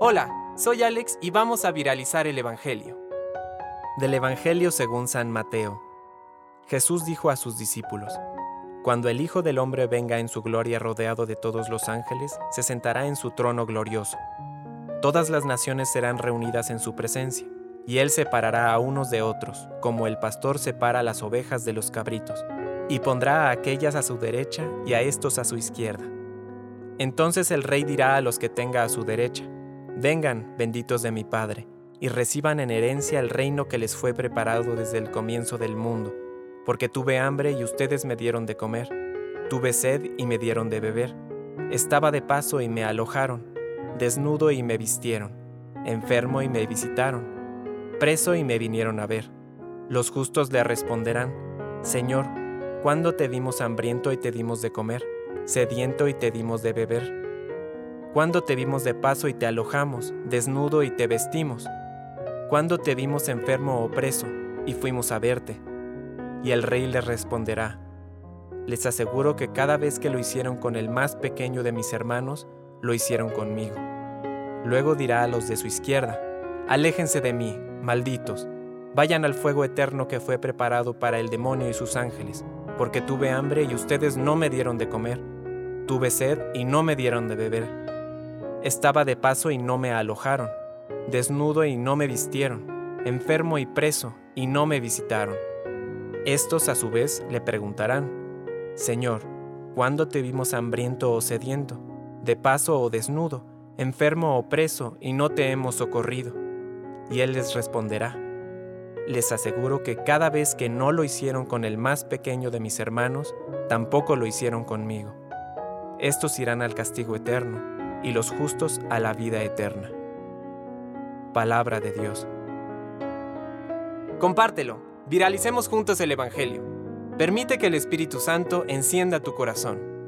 Hola, soy Alex y vamos a viralizar el Evangelio. Del Evangelio según San Mateo. Jesús dijo a sus discípulos, Cuando el Hijo del Hombre venga en su gloria rodeado de todos los ángeles, se sentará en su trono glorioso. Todas las naciones serán reunidas en su presencia, y él separará a unos de otros, como el pastor separa las ovejas de los cabritos, y pondrá a aquellas a su derecha y a estos a su izquierda. Entonces el rey dirá a los que tenga a su derecha, Vengan, benditos de mi Padre, y reciban en herencia el reino que les fue preparado desde el comienzo del mundo, porque tuve hambre y ustedes me dieron de comer, tuve sed y me dieron de beber, estaba de paso y me alojaron, desnudo y me vistieron, enfermo y me visitaron, preso y me vinieron a ver. Los justos le responderán, Señor, ¿cuándo te vimos hambriento y te dimos de comer, sediento y te dimos de beber? ¿Cuándo te vimos de paso y te alojamos, desnudo y te vestimos? ¿Cuándo te vimos enfermo o preso y fuimos a verte? Y el rey les responderá, les aseguro que cada vez que lo hicieron con el más pequeño de mis hermanos, lo hicieron conmigo. Luego dirá a los de su izquierda, aléjense de mí, malditos, vayan al fuego eterno que fue preparado para el demonio y sus ángeles, porque tuve hambre y ustedes no me dieron de comer, tuve sed y no me dieron de beber estaba de paso y no me alojaron, desnudo y no me vistieron, enfermo y preso y no me visitaron. Estos a su vez le preguntarán, Señor, ¿cuándo te vimos hambriento o sediento, de paso o desnudo, enfermo o preso y no te hemos socorrido? Y él les responderá, les aseguro que cada vez que no lo hicieron con el más pequeño de mis hermanos, tampoco lo hicieron conmigo. Estos irán al castigo eterno y los justos a la vida eterna. Palabra de Dios. Compártelo, viralicemos juntos el Evangelio. Permite que el Espíritu Santo encienda tu corazón.